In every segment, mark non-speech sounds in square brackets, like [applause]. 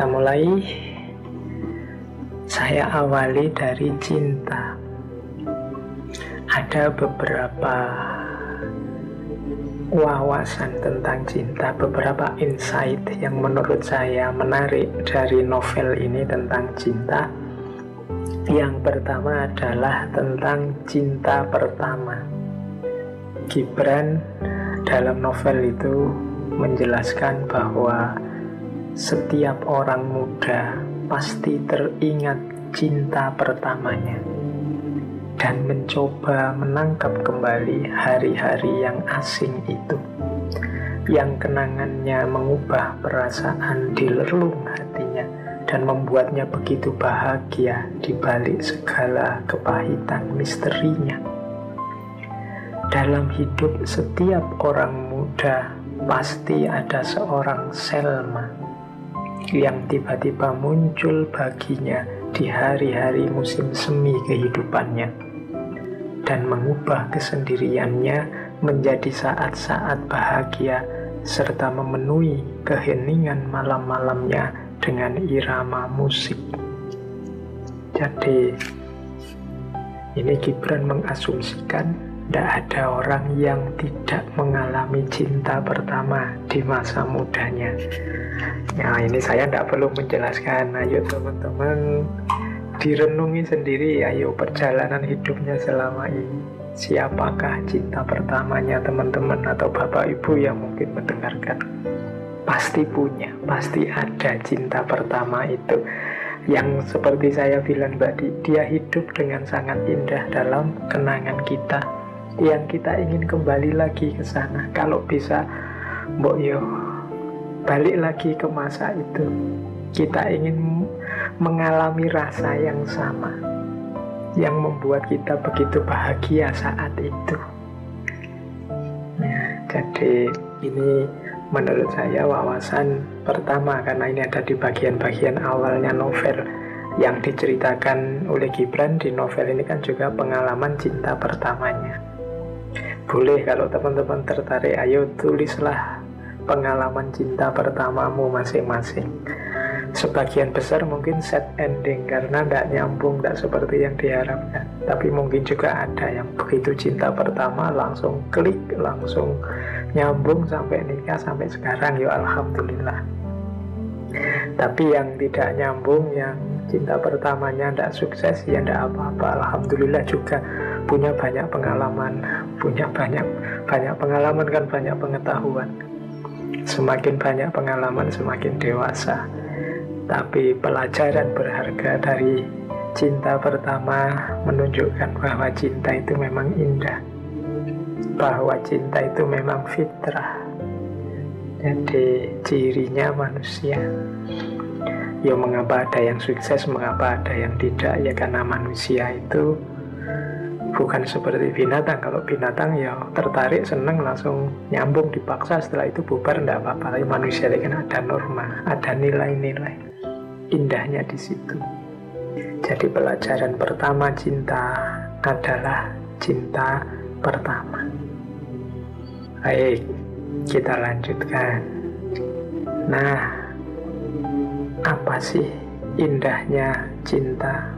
kita mulai. Saya awali dari cinta. Ada beberapa wawasan tentang cinta, beberapa insight yang menurut saya menarik dari novel ini tentang cinta. Yang pertama adalah tentang cinta pertama. Gibran dalam novel itu menjelaskan bahwa setiap orang muda pasti teringat cinta pertamanya dan mencoba menangkap kembali hari-hari yang asing itu yang kenangannya mengubah perasaan di relung hatinya dan membuatnya begitu bahagia di balik segala kepahitan misterinya. Dalam hidup setiap orang muda pasti ada seorang Selma yang tiba-tiba muncul baginya di hari-hari musim semi kehidupannya dan mengubah kesendiriannya menjadi saat-saat bahagia serta memenuhi keheningan malam-malamnya dengan irama musik. Jadi, ini Gibran mengasumsikan tidak ada orang yang tidak mengalami cinta pertama di masa mudanya. Ya, ini saya tidak perlu menjelaskan. Ayo teman-teman direnungi sendiri. Ayo perjalanan hidupnya selama ini. Siapakah cinta pertamanya teman-teman atau bapak ibu yang mungkin mendengarkan? Pasti punya pasti ada cinta pertama itu. Yang seperti saya bilang tadi dia hidup dengan sangat indah dalam kenangan kita yang kita ingin kembali lagi ke sana kalau bisa mbok yo balik lagi ke masa itu kita ingin mengalami rasa yang sama yang membuat kita begitu bahagia saat itu. Ya, jadi ini menurut saya wawasan pertama karena ini ada di bagian-bagian awalnya novel yang diceritakan oleh Gibran di novel ini kan juga pengalaman cinta pertamanya. Boleh kalau teman-teman tertarik, ayo tulislah pengalaman cinta pertamamu masing-masing sebagian besar mungkin set ending karena tidak nyambung, tidak seperti yang diharapkan. Tapi mungkin juga ada yang begitu cinta pertama langsung klik, langsung nyambung sampai nikah sampai sekarang ya alhamdulillah. Tapi yang tidak nyambung, yang cinta pertamanya tidak sukses, ya tidak apa-apa. Alhamdulillah juga punya banyak pengalaman, punya banyak banyak pengalaman kan banyak pengetahuan. Semakin banyak pengalaman, semakin dewasa. Tapi pelajaran berharga dari cinta pertama menunjukkan bahwa cinta itu memang indah. Bahwa cinta itu memang fitrah. Jadi cirinya manusia. Ya mengapa ada yang sukses, mengapa ada yang tidak? Ya karena manusia itu bukan seperti binatang. Kalau binatang ya tertarik, seneng, langsung nyambung, dipaksa. Setelah itu bubar, tidak apa-apa. Tapi manusia ini kan ada norma, ada nilai-nilai indahnya di situ. Jadi pelajaran pertama cinta adalah cinta pertama. Baik, kita lanjutkan. Nah, apa sih indahnya cinta?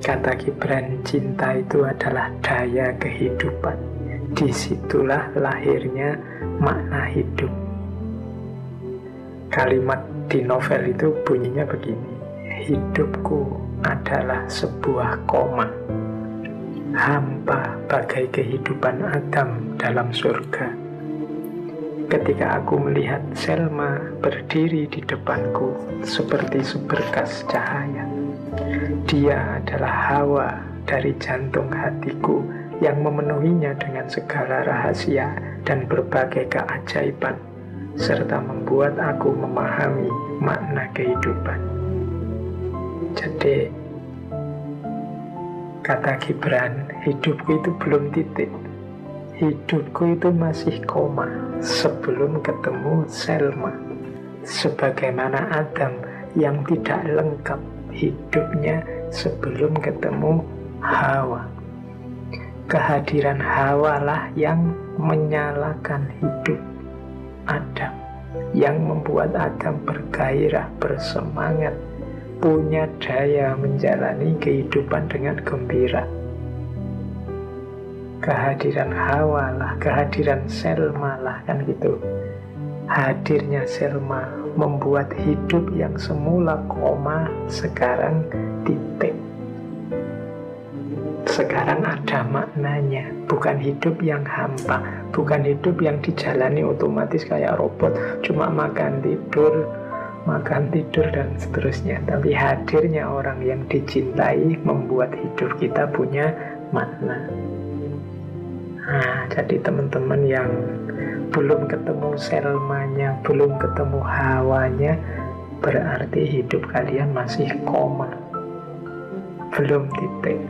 Kata Gibran, cinta itu adalah daya kehidupan. Di situlah lahirnya makna hidup. Kalimat di novel itu bunyinya begini hidupku adalah sebuah koma hampa bagai kehidupan Adam dalam surga ketika aku melihat Selma berdiri di depanku seperti seberkas cahaya dia adalah hawa dari jantung hatiku yang memenuhinya dengan segala rahasia dan berbagai keajaiban serta membuat aku memahami makna kehidupan. Jadi, kata Gibran, hidupku itu belum titik. Hidupku itu masih koma sebelum ketemu Selma. Sebagaimana Adam yang tidak lengkap hidupnya sebelum ketemu Hawa. Kehadiran Hawa lah yang menyalakan hidup Adam. yang membuat Adam bergairah, bersemangat, punya daya menjalani kehidupan dengan gembira. Kehadiran Hawa lah, kehadiran Selma lah, kan gitu. Hadirnya Selma membuat hidup yang semula koma sekarang titik. Sekarang ada maknanya, bukan hidup yang hampa, bukan hidup yang dijalani otomatis kayak robot, cuma makan tidur, makan tidur dan seterusnya. Tapi hadirnya orang yang dicintai membuat hidup kita punya makna. Nah, jadi teman-teman yang belum ketemu selmanya, belum ketemu hawanya, berarti hidup kalian masih koma. Belum titik.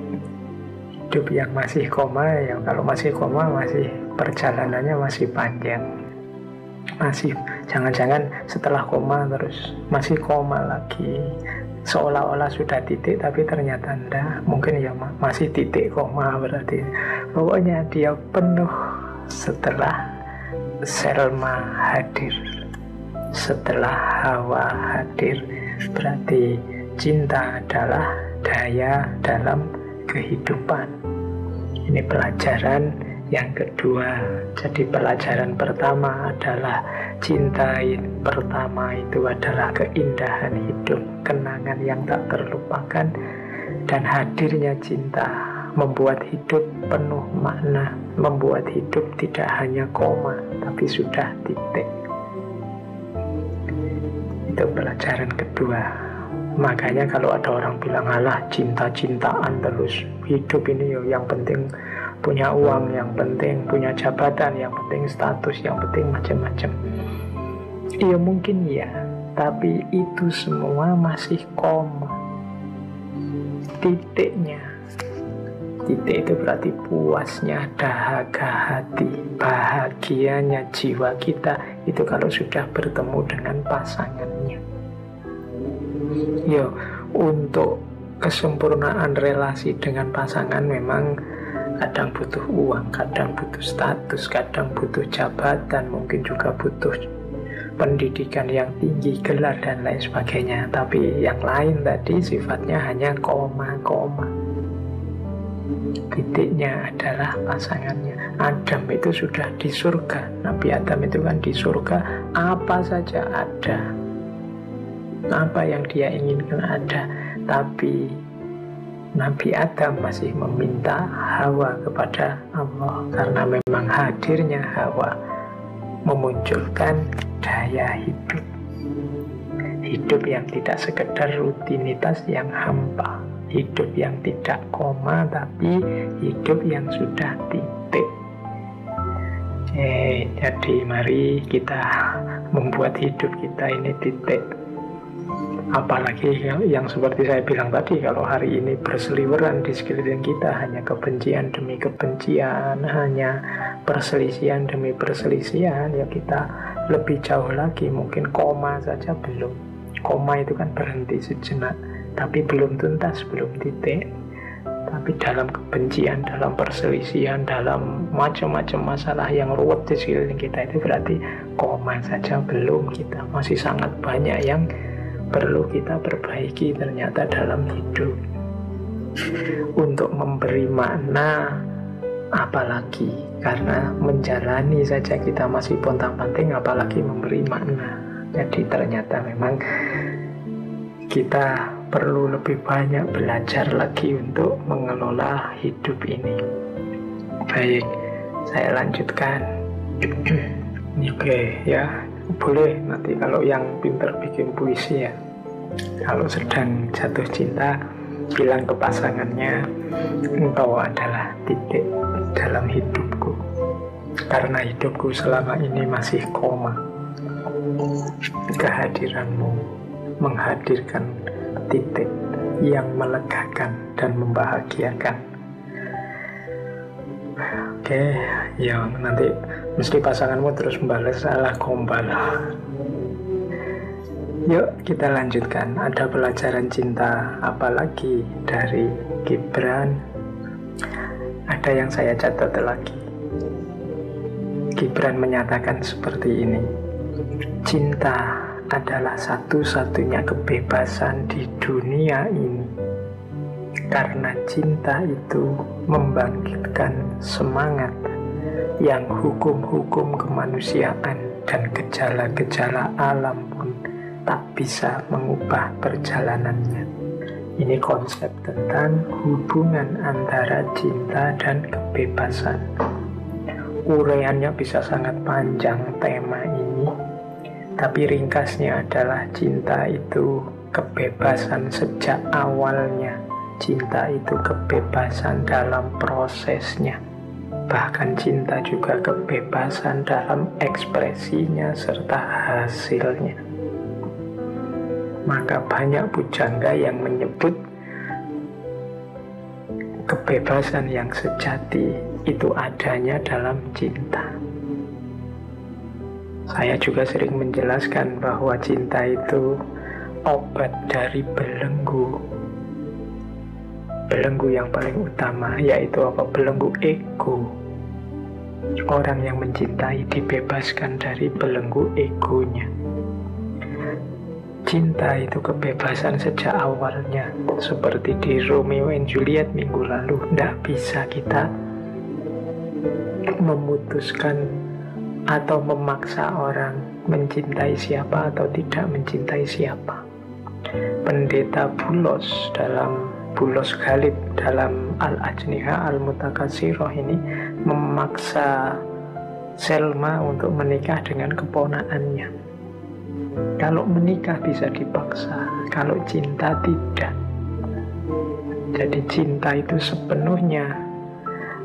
Hidup yang masih koma ya kalau masih koma masih perjalanannya masih panjang. Masih jangan-jangan setelah koma terus masih koma lagi seolah-olah sudah titik tapi ternyata enggak mungkin ya masih titik koma berarti. Pokoknya dia penuh setelah Selma hadir. Setelah Hawa hadir berarti cinta adalah daya dalam kehidupan. Ini pelajaran yang kedua. Jadi pelajaran pertama adalah cinta pertama itu adalah keindahan hidup, kenangan yang tak terlupakan dan hadirnya cinta membuat hidup penuh makna, membuat hidup tidak hanya koma tapi sudah titik. Itu pelajaran kedua. Makanya kalau ada orang bilang alah cinta-cintaan terus hidup ini yo yang penting punya uang, yang penting punya jabatan, yang penting status, yang penting macam-macam. Iya mungkin ya, tapi itu semua masih koma. Titiknya Titik itu berarti puasnya dahaga hati, bahagianya jiwa kita itu kalau sudah bertemu dengan pasangannya. Yo, untuk kesempurnaan relasi dengan pasangan memang kadang butuh uang, kadang butuh status, kadang butuh jabatan, mungkin juga butuh pendidikan yang tinggi, gelar dan lain sebagainya. Tapi yang lain tadi sifatnya hanya koma-koma. Titiknya adalah pasangannya. Adam itu sudah di surga. Nabi Adam itu kan di surga, apa saja ada apa yang dia inginkan ada tapi Nabi Adam masih meminta Hawa kepada Allah karena memang hadirnya Hawa memunculkan daya hidup. Hidup yang tidak sekedar rutinitas yang hampa hidup yang tidak koma tapi hidup yang sudah titik. Eh, jadi mari kita membuat hidup kita ini titik Apalagi yang, seperti saya bilang tadi, kalau hari ini berseliweran di sekeliling kita hanya kebencian demi kebencian, hanya perselisihan demi perselisihan, ya kita lebih jauh lagi, mungkin koma saja belum. Koma itu kan berhenti sejenak, tapi belum tuntas, belum titik. Tapi dalam kebencian, dalam perselisihan, dalam macam-macam masalah yang ruwet di sekeliling kita itu berarti koma saja belum kita masih sangat banyak yang perlu kita perbaiki ternyata dalam hidup. Untuk memberi makna apalagi karena menjalani saja kita masih pontang-panting apalagi memberi makna. Jadi ternyata memang kita perlu lebih banyak belajar lagi untuk mengelola hidup ini. Baik saya lanjutkan. [clears throat] Oke okay, ya boleh nanti kalau yang pinter bikin puisi ya. Kalau sedang jatuh cinta bilang ke pasangannya engkau adalah titik dalam hidupku. Karena hidupku selama ini masih koma. Kehadiranmu menghadirkan titik yang melegakan dan membahagiakan. Oke ya nanti mesti pasanganmu terus membalas salah gombal. Yuk kita lanjutkan. Ada pelajaran cinta apalagi dari Gibran. Ada yang saya catat lagi. Gibran menyatakan seperti ini. Cinta adalah satu-satunya kebebasan di dunia ini. Karena cinta itu membangkitkan semangat yang hukum-hukum kemanusiaan dan gejala-gejala alam pun tak bisa mengubah perjalanannya. Ini konsep tentang hubungan antara cinta dan kebebasan. Ureannya bisa sangat panjang tema ini, tapi ringkasnya adalah cinta itu kebebasan sejak awalnya. Cinta itu kebebasan dalam prosesnya. Bahkan cinta juga kebebasan dalam ekspresinya serta hasilnya. Maka banyak pujangga yang menyebut kebebasan yang sejati itu adanya dalam cinta. Saya juga sering menjelaskan bahwa cinta itu obat dari belenggu. Belenggu yang paling utama yaitu apa? Belenggu ego. Orang yang mencintai dibebaskan dari belenggu egonya. Cinta itu kebebasan sejak awalnya, seperti di Romeo and Juliet minggu lalu. Tidak bisa kita memutuskan atau memaksa orang mencintai siapa atau tidak mencintai siapa. Pendeta Bulos dalam Bulos Galib dalam Al-Ajniha Al-Mutakasiroh ini memaksa Selma untuk menikah dengan keponaannya. Kalau menikah bisa dipaksa, kalau cinta tidak. Jadi cinta itu sepenuhnya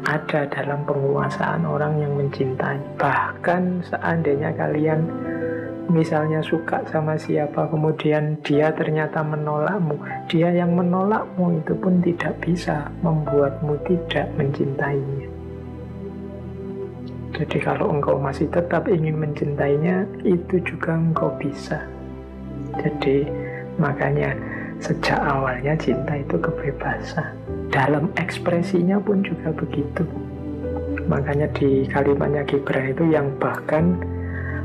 ada dalam penguasaan orang yang mencintai. Bahkan seandainya kalian misalnya suka sama siapa, kemudian dia ternyata menolakmu, dia yang menolakmu itu pun tidak bisa membuatmu tidak mencintainya. Jadi kalau engkau masih tetap ingin mencintainya, itu juga engkau bisa. Jadi makanya sejak awalnya cinta itu kebebasan dalam ekspresinya pun juga begitu. Makanya di kalimatnya Gibran itu yang bahkan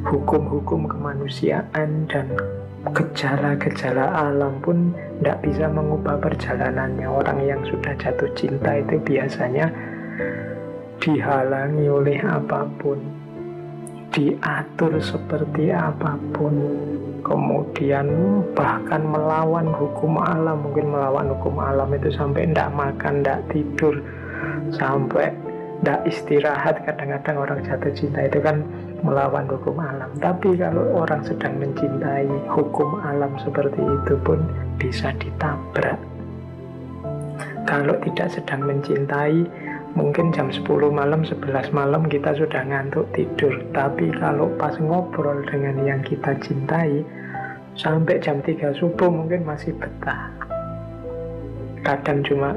hukum-hukum kemanusiaan dan gejala-gejala alam pun tidak bisa mengubah perjalanannya. Orang yang sudah jatuh cinta itu biasanya dihalangi oleh apa pun, diatur seperti apa pun, kemudian bahkan melawan hukum alam mungkin melawan hukum alam itu sampai tidak makan tidak tidur sampai tidak istirahat kadang-kadang orang jatuh cinta itu kan melawan hukum alam. Tapi kalau orang sedang mencintai hukum alam seperti itu pun bisa ditabrak. Kalau tidak sedang mencintai mungkin jam 10 malam, 11 malam kita sudah ngantuk tidur. Tapi kalau pas ngobrol dengan yang kita cintai, sampai jam 3 subuh mungkin masih betah. Kadang cuma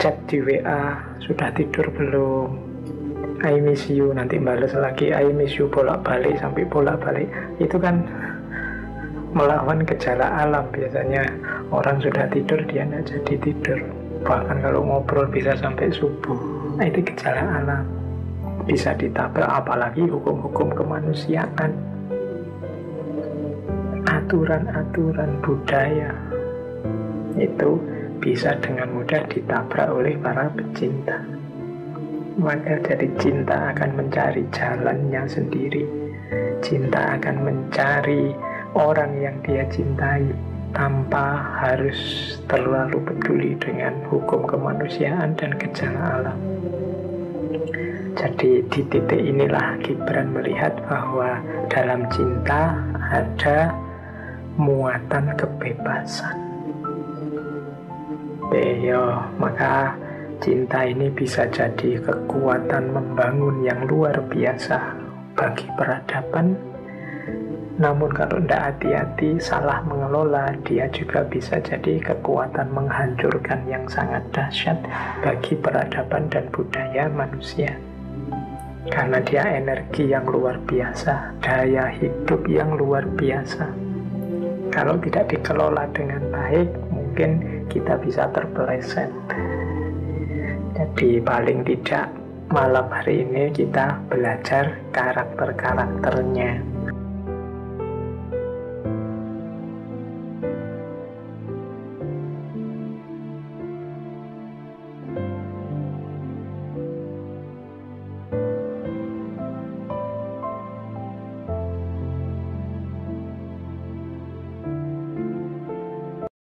chat di WA, sudah tidur belum? I miss you, nanti balas lagi I miss you bolak-balik sampai bolak-balik. Itu kan melawan gejala alam biasanya orang sudah tidur dia tidak jadi tidur bahkan kalau ngobrol bisa sampai subuh. Nah itu gejala alam. Bisa ditabrak apalagi hukum-hukum kemanusiaan. Aturan-aturan budaya. Itu bisa dengan mudah ditabrak oleh para pecinta. Maka dari cinta akan mencari jalannya sendiri. Cinta akan mencari orang yang dia cintai tanpa harus terlalu peduli dengan hukum kemanusiaan dan gejala alam. Jadi di titik inilah Gibran melihat bahwa dalam cinta ada muatan kebebasan. Yo, maka cinta ini bisa jadi kekuatan membangun yang luar biasa bagi peradaban namun kalau tidak hati-hati, salah mengelola, dia juga bisa jadi kekuatan menghancurkan yang sangat dahsyat bagi peradaban dan budaya manusia. Karena dia energi yang luar biasa, daya hidup yang luar biasa. Kalau tidak dikelola dengan baik, mungkin kita bisa terpeleset. Jadi paling tidak malam hari ini kita belajar karakter-karakternya